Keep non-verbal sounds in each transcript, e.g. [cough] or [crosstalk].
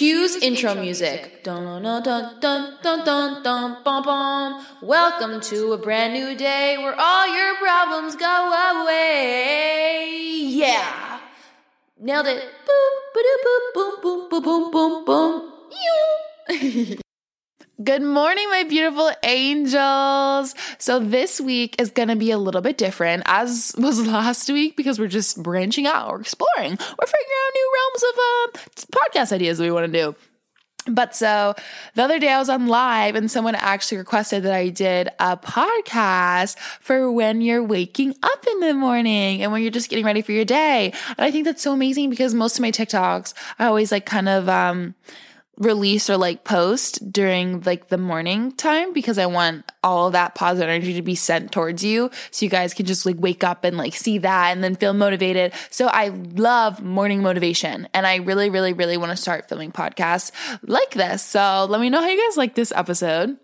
Cues intro music. Dun dun dun dun dun dun dun bum bum. Welcome to a brand new day where all your problems go away. Yeah. Nailed it. Boom, ba boom, boom, boom, boom, boom, boom. Good morning, my beautiful angels. So, this week is going to be a little bit different, as was [laughs] last week, because we're just branching out, we're exploring, we're figuring out new realms of uh, podcast ideas that we want to do. But so the other day I was on live and someone actually requested that I did a podcast for when you're waking up in the morning and when you're just getting ready for your day. And I think that's so amazing because most of my TikToks, I always like kind of, um, release or like post during like the morning time because I want all of that positive energy to be sent towards you so you guys can just like wake up and like see that and then feel motivated. So I love morning motivation and I really really really want to start filming podcasts like this. So let me know how you guys like this episode.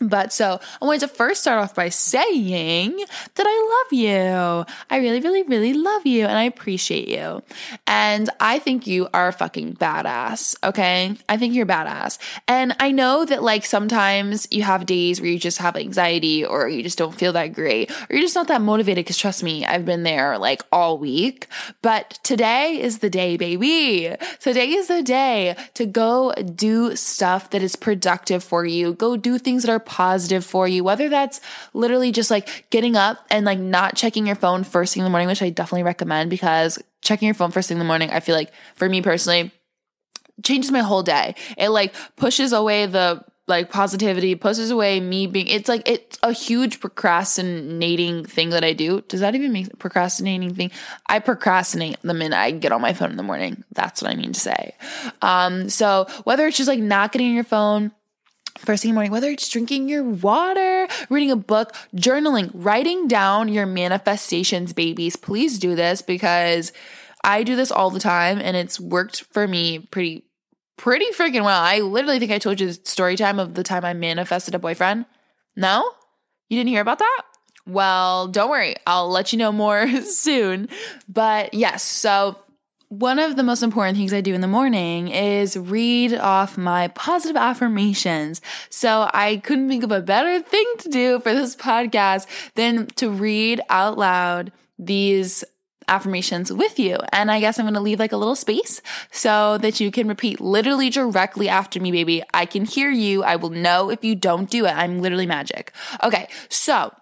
But so I wanted to first start off by saying that I love you. I really, really, really love you and I appreciate you. And I think you are a fucking badass. Okay. I think you're a badass. And I know that like sometimes you have days where you just have anxiety or you just don't feel that great or you're just not that motivated. Cause trust me, I've been there like all week. But today is the day, baby. Today is the day to go do stuff that is productive for you. Go do things that are positive for you, whether that's literally just like getting up and like not checking your phone first thing in the morning, which I definitely recommend because checking your phone first thing in the morning, I feel like for me personally, changes my whole day. It like pushes away the like positivity, pushes away me being it's like it's a huge procrastinating thing that I do. Does that even make procrastinating thing? I procrastinate the minute I get on my phone in the morning. That's what I mean to say. Um so whether it's just like not getting your phone, first thing in the morning, whether it's drinking your water, reading a book, journaling, writing down your manifestations, babies, please do this because I do this all the time and it's worked for me pretty, pretty freaking well. I literally think I told you the story time of the time I manifested a boyfriend. No? You didn't hear about that? Well, don't worry. I'll let you know more [laughs] soon. But yes, so one of the most important things I do in the morning is read off my positive affirmations. So I couldn't think of a better thing to do for this podcast than to read out loud these affirmations with you. And I guess I'm going to leave like a little space so that you can repeat literally directly after me, baby. I can hear you. I will know if you don't do it. I'm literally magic. Okay. So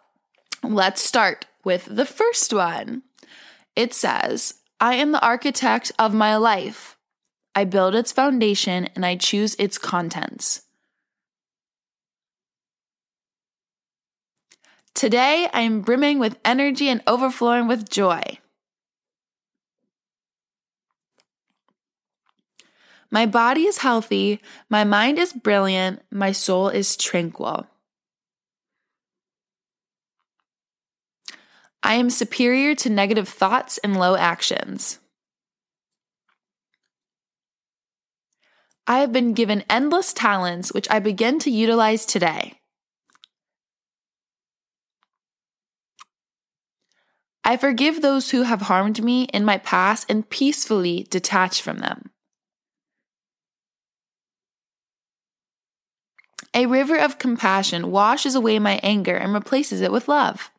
let's start with the first one. It says, I am the architect of my life. I build its foundation and I choose its contents. Today, I am brimming with energy and overflowing with joy. My body is healthy, my mind is brilliant, my soul is tranquil. I am superior to negative thoughts and low actions. I have been given endless talents which I begin to utilize today. I forgive those who have harmed me in my past and peacefully detach from them. A river of compassion washes away my anger and replaces it with love.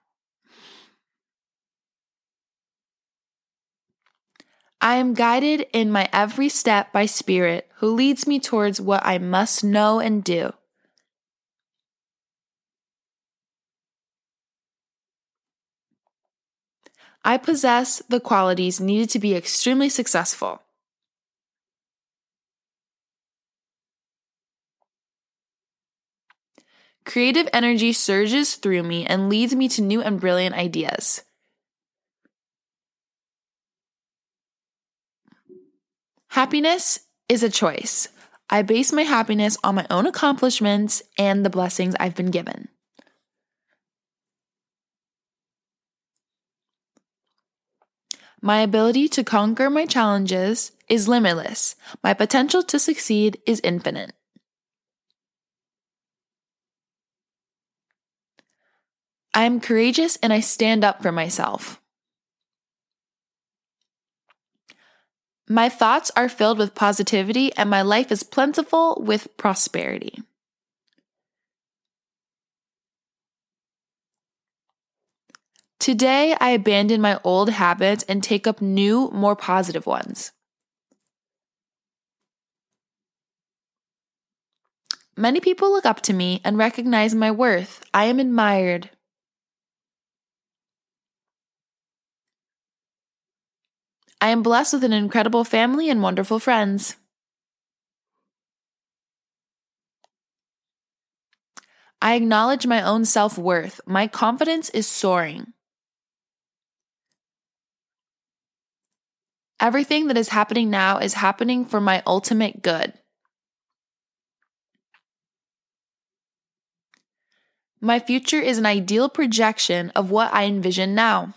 I am guided in my every step by Spirit, who leads me towards what I must know and do. I possess the qualities needed to be extremely successful. Creative energy surges through me and leads me to new and brilliant ideas. Happiness is a choice. I base my happiness on my own accomplishments and the blessings I've been given. My ability to conquer my challenges is limitless. My potential to succeed is infinite. I am courageous and I stand up for myself. My thoughts are filled with positivity, and my life is plentiful with prosperity. Today, I abandon my old habits and take up new, more positive ones. Many people look up to me and recognize my worth. I am admired. I am blessed with an incredible family and wonderful friends. I acknowledge my own self worth. My confidence is soaring. Everything that is happening now is happening for my ultimate good. My future is an ideal projection of what I envision now.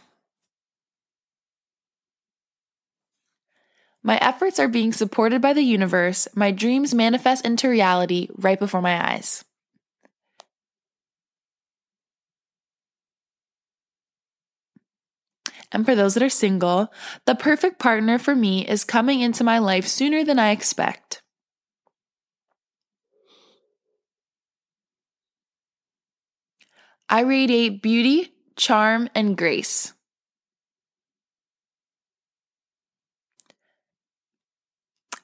My efforts are being supported by the universe. My dreams manifest into reality right before my eyes. And for those that are single, the perfect partner for me is coming into my life sooner than I expect. I radiate beauty, charm, and grace.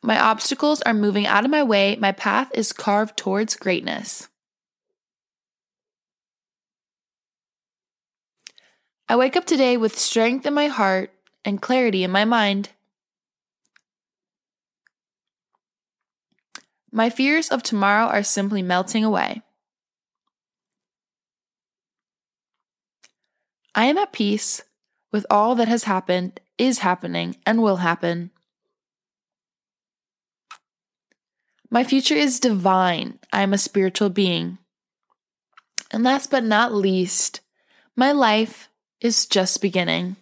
My obstacles are moving out of my way. My path is carved towards greatness. I wake up today with strength in my heart and clarity in my mind. My fears of tomorrow are simply melting away. I am at peace with all that has happened, is happening, and will happen. My future is divine. I am a spiritual being. And last but not least, my life is just beginning.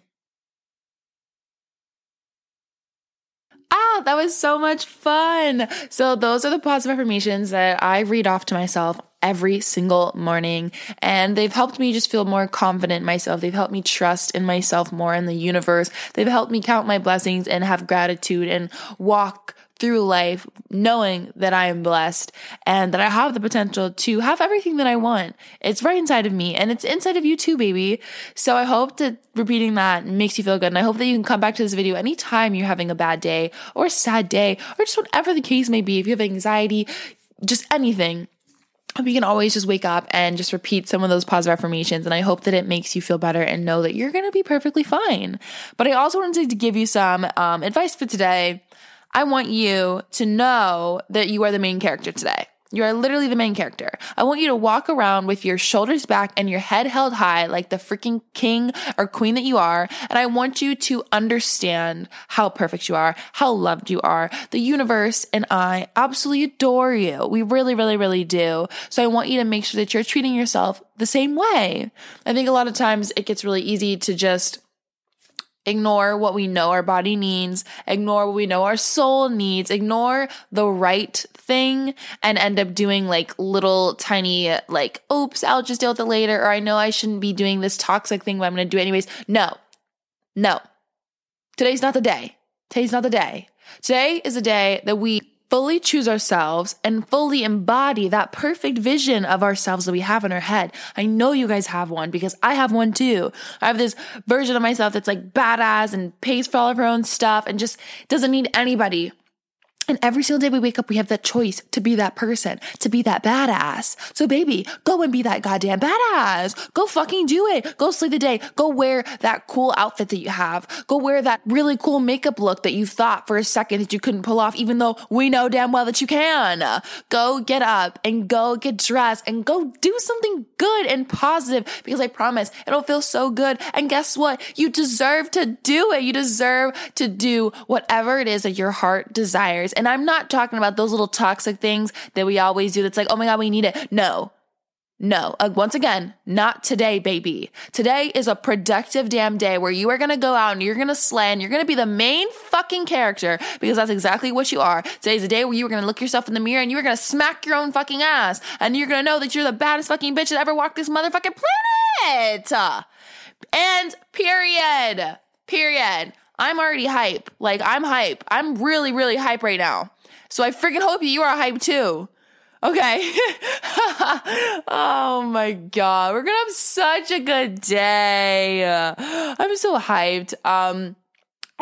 Ah, that was so much fun. So, those are the positive affirmations that I read off to myself every single morning. And they've helped me just feel more confident in myself. They've helped me trust in myself more in the universe. They've helped me count my blessings and have gratitude and walk through life knowing that I am blessed and that I have the potential to have everything that I want. It's right inside of me and it's inside of you too, baby. So I hope that repeating that makes you feel good. And I hope that you can come back to this video anytime you're having a bad day or a sad day or just whatever the case may be. If you have anxiety, just anything we can always just wake up and just repeat some of those positive affirmations. And I hope that it makes you feel better and know that you're going to be perfectly fine. But I also wanted to give you some um, advice for today. I want you to know that you are the main character today. You are literally the main character. I want you to walk around with your shoulders back and your head held high like the freaking king or queen that you are. And I want you to understand how perfect you are, how loved you are. The universe and I absolutely adore you. We really, really, really do. So I want you to make sure that you're treating yourself the same way. I think a lot of times it gets really easy to just ignore what we know our body needs, ignore what we know our soul needs, ignore the right thing and end up doing like little tiny like oops, I'll just deal with it later or I know I shouldn't be doing this toxic thing but I'm to do it anyways. No. No. Today's not the day. Today's not the day. Today is a day that we fully choose ourselves and fully embody that perfect vision of ourselves that we have in our head. I know you guys have one because I have one too. I have this version of myself that's like badass and pays for all of her own stuff and just doesn't need anybody. And every single day we wake up, we have that choice to be that person, to be that badass. So, baby, go and be that goddamn badass. Go fucking do it. Go slay the day. Go wear that cool outfit that you have. Go wear that really cool makeup look that you thought for a second that you couldn't pull off, even though we know damn well that you can. Go get up and go get dressed and go do something good and positive because I promise it'll feel so good. And guess what? You deserve to do it. You deserve to do whatever it is that your heart desires and I'm not talking about those little toxic things that we always do that's like, oh my God, we need it. No. No, uh, once again, not today, baby. Today is a productive damn day where you are gonna go out and you're gonna slay and you're gonna be the main fucking character because that's exactly what you are. Today's a day where you are gonna look yourself in the mirror and you are gonna smack your own fucking ass and you're gonna know that you're the baddest fucking bitch that ever walked this motherfucking planet. And period. Period. I'm already hype. Like, I'm hype. I'm really, really hype right now. So I freaking hope you are hype too. Okay. [laughs] oh my God. We're going to have such a good day. I'm so hyped. Um,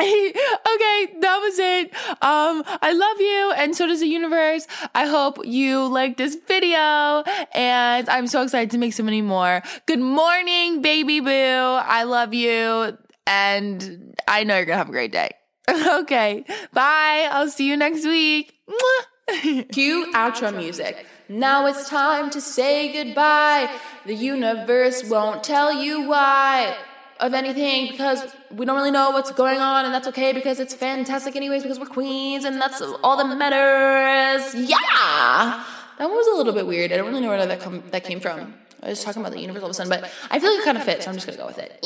[laughs] okay, that was it. Um, I love you, and so does the universe. I hope you like this video, and I'm so excited to make so many more. Good morning, baby boo. I love you, and I know you're gonna have a great day. [laughs] okay, bye. I'll see you next week. [laughs] Cue outro music. Now it's time to say goodbye. The universe won't tell you why of anything because we don't really know what's going on, and that's okay because it's fantastic, anyways, because we're queens, and that's all that matters. Yeah! That one was a little bit weird. I don't really know where that, come, that came from. I was talking about the universe all of a sudden, but I feel like it kind of fits, so I'm just gonna go with it.